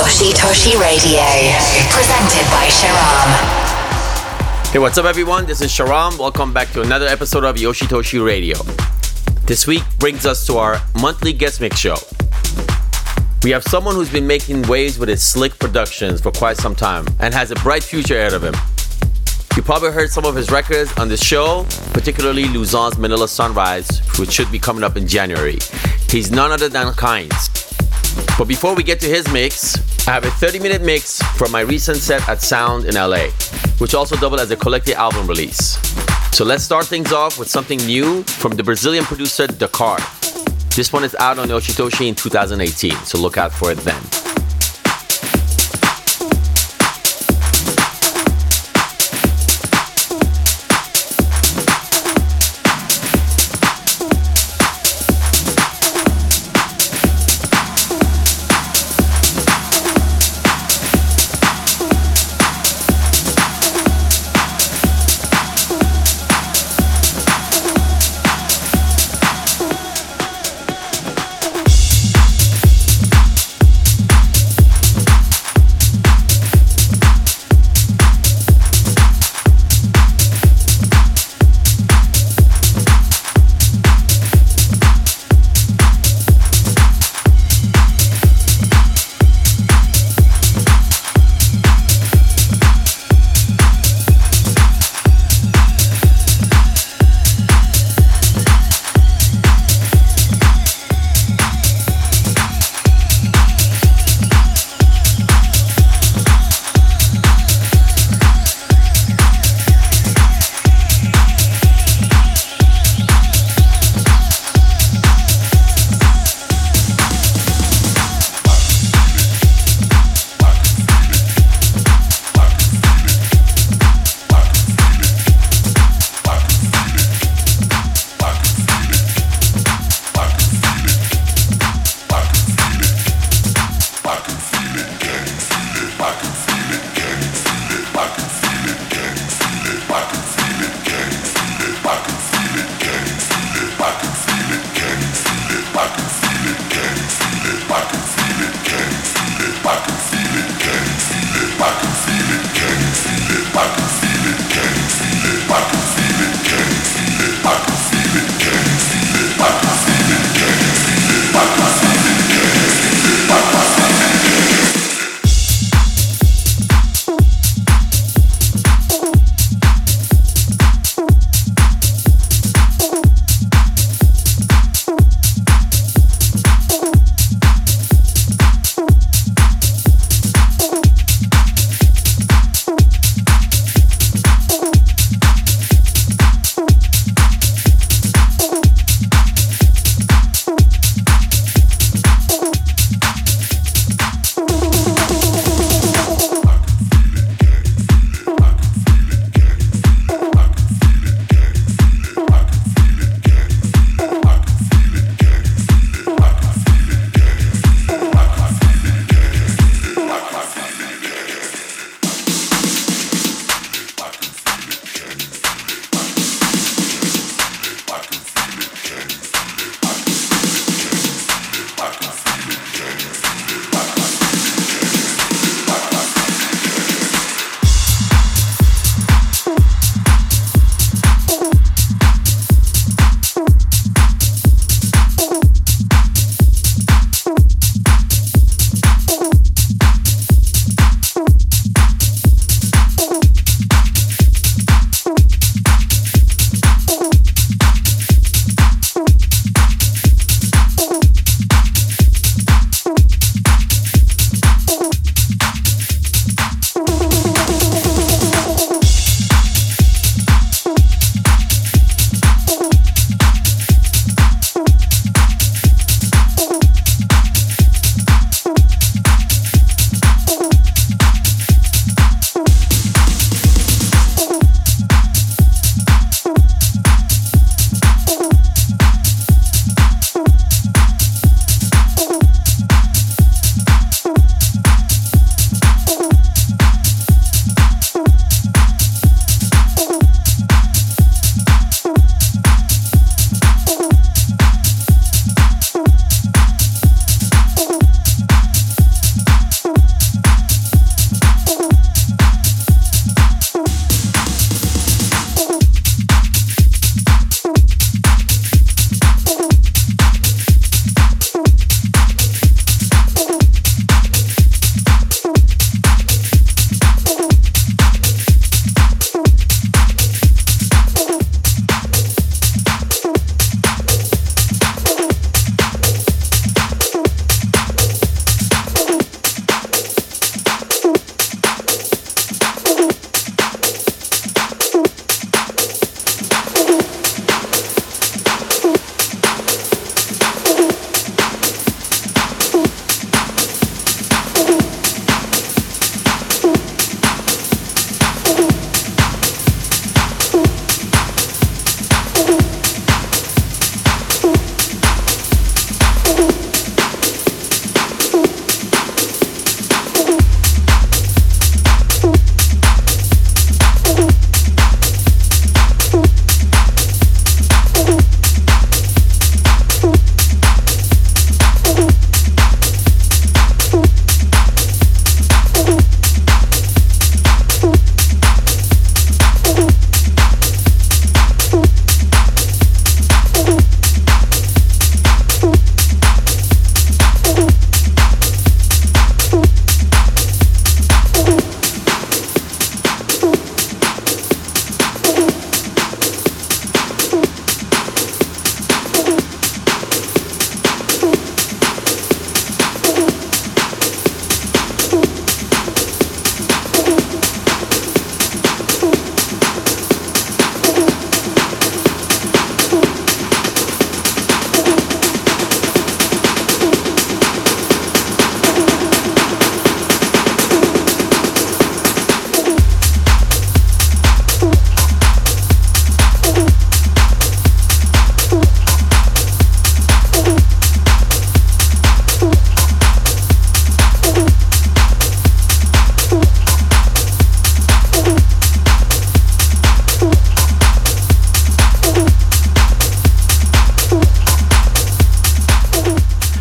Yoshitoshi Radio, presented by Sharam. Hey, what's up, everyone? This is Sharam. Welcome back to another episode of Yoshitoshi Radio. This week brings us to our monthly guest mix show. We have someone who's been making waves with his slick productions for quite some time and has a bright future ahead of him. You probably heard some of his records on this show, particularly Luzon's Manila Sunrise, which should be coming up in January. He's none other than Khainz. But before we get to his mix, I have a 30 minute mix from my recent set at Sound in LA, which also doubled as a collective album release. So let's start things off with something new from the Brazilian producer Dakar. This one is out on Yoshitoshi in 2018, so look out for it then.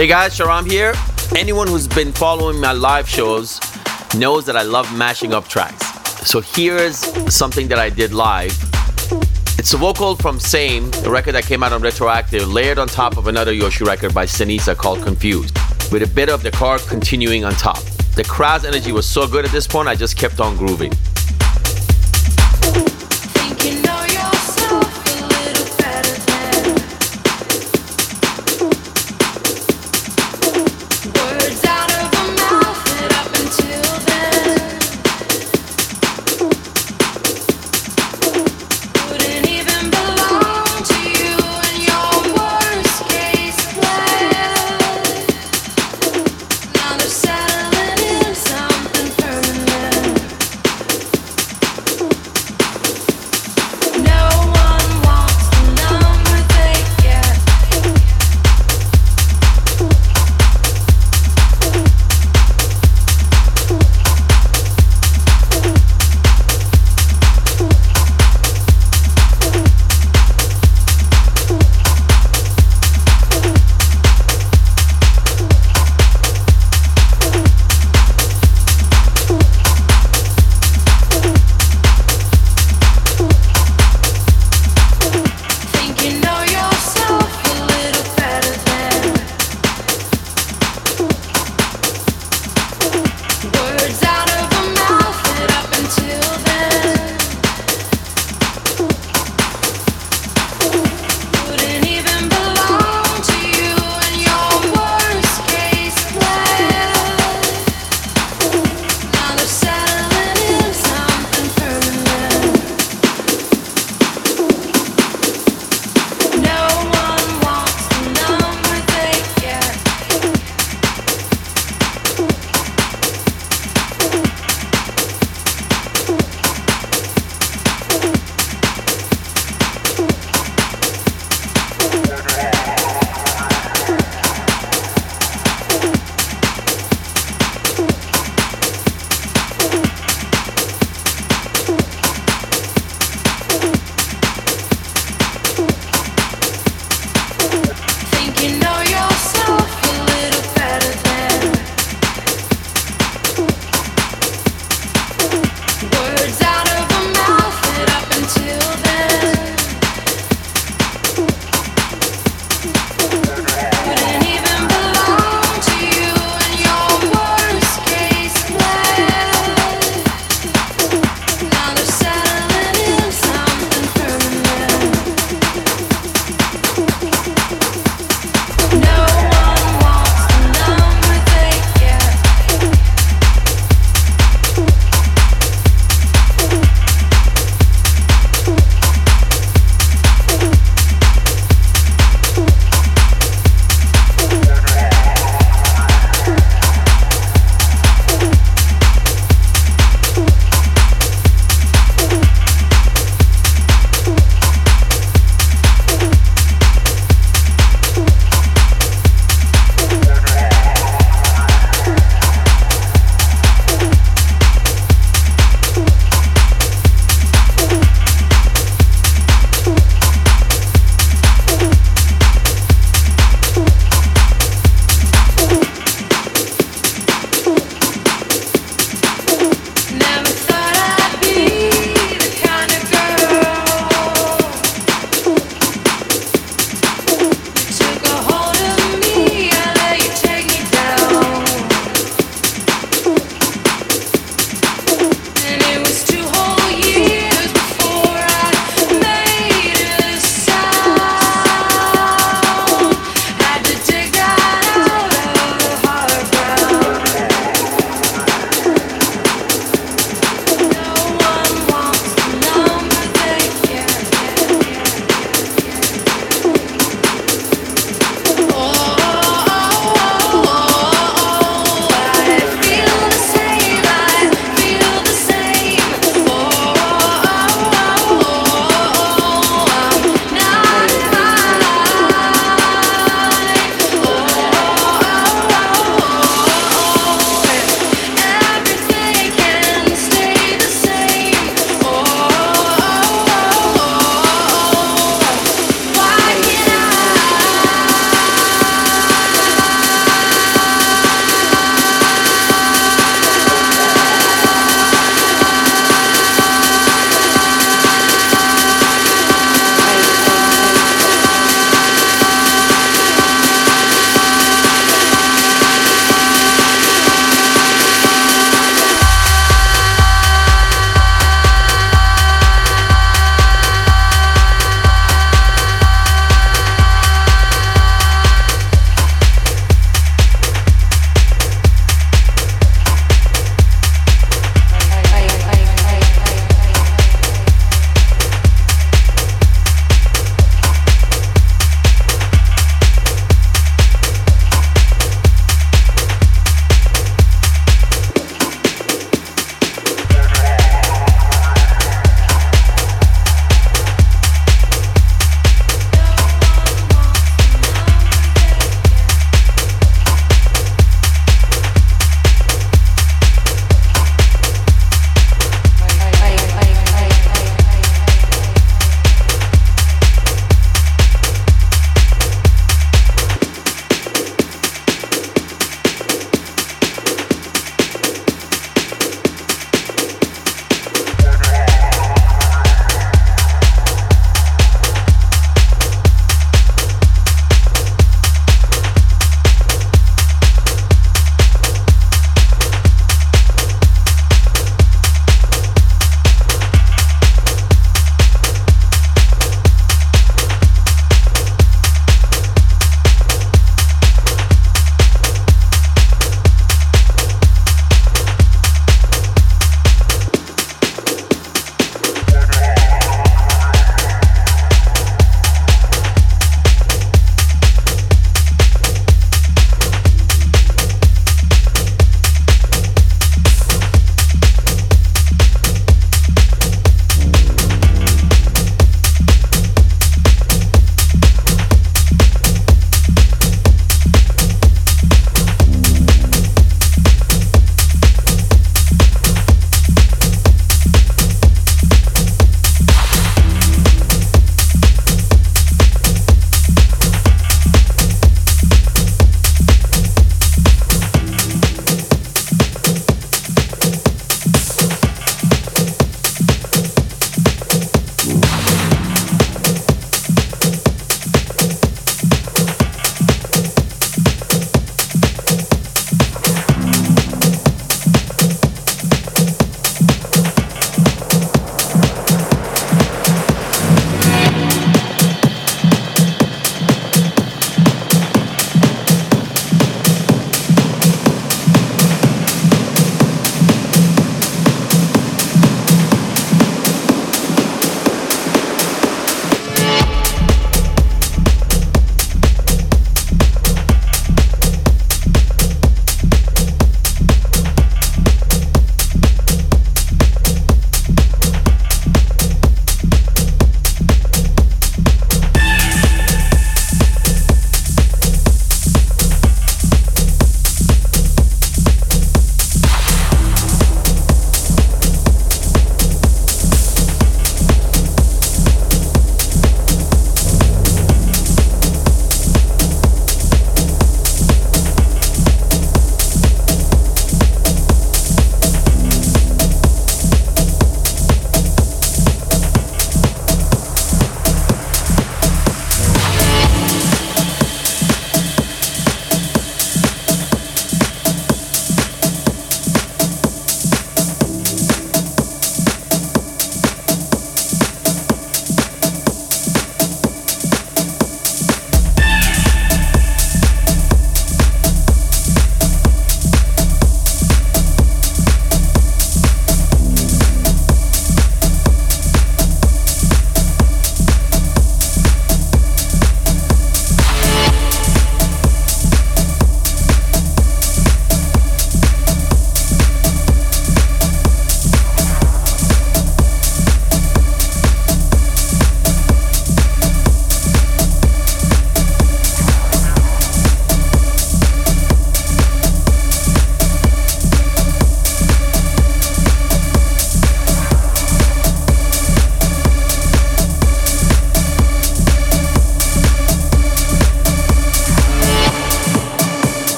Hey guys, Sharam here. Anyone who's been following my live shows knows that I love mashing up tracks. So here's something that I did live. It's a vocal from Same, a record that came out on Retroactive, layered on top of another Yoshi record by Sinisa called Confused, with a bit of Dakar continuing on top. The crowd's energy was so good at this point, I just kept on grooving.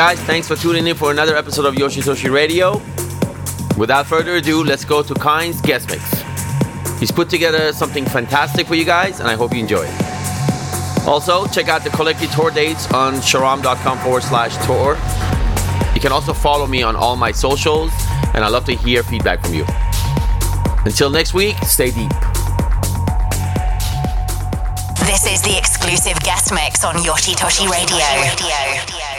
Guys, thanks for tuning in for another episode of Yoshitoshi Radio. Without further ado, let's go to Khainz's guest mix. He's put together something fantastic for you guys, and I hope you enjoy it. Also, check out the collective tour dates on sharam.com forward slash tour. You can also follow me on all my socials, and I love to hear feedback from you. Until next week, stay deep. This is the exclusive guest mix on Yoshitoshi Radio.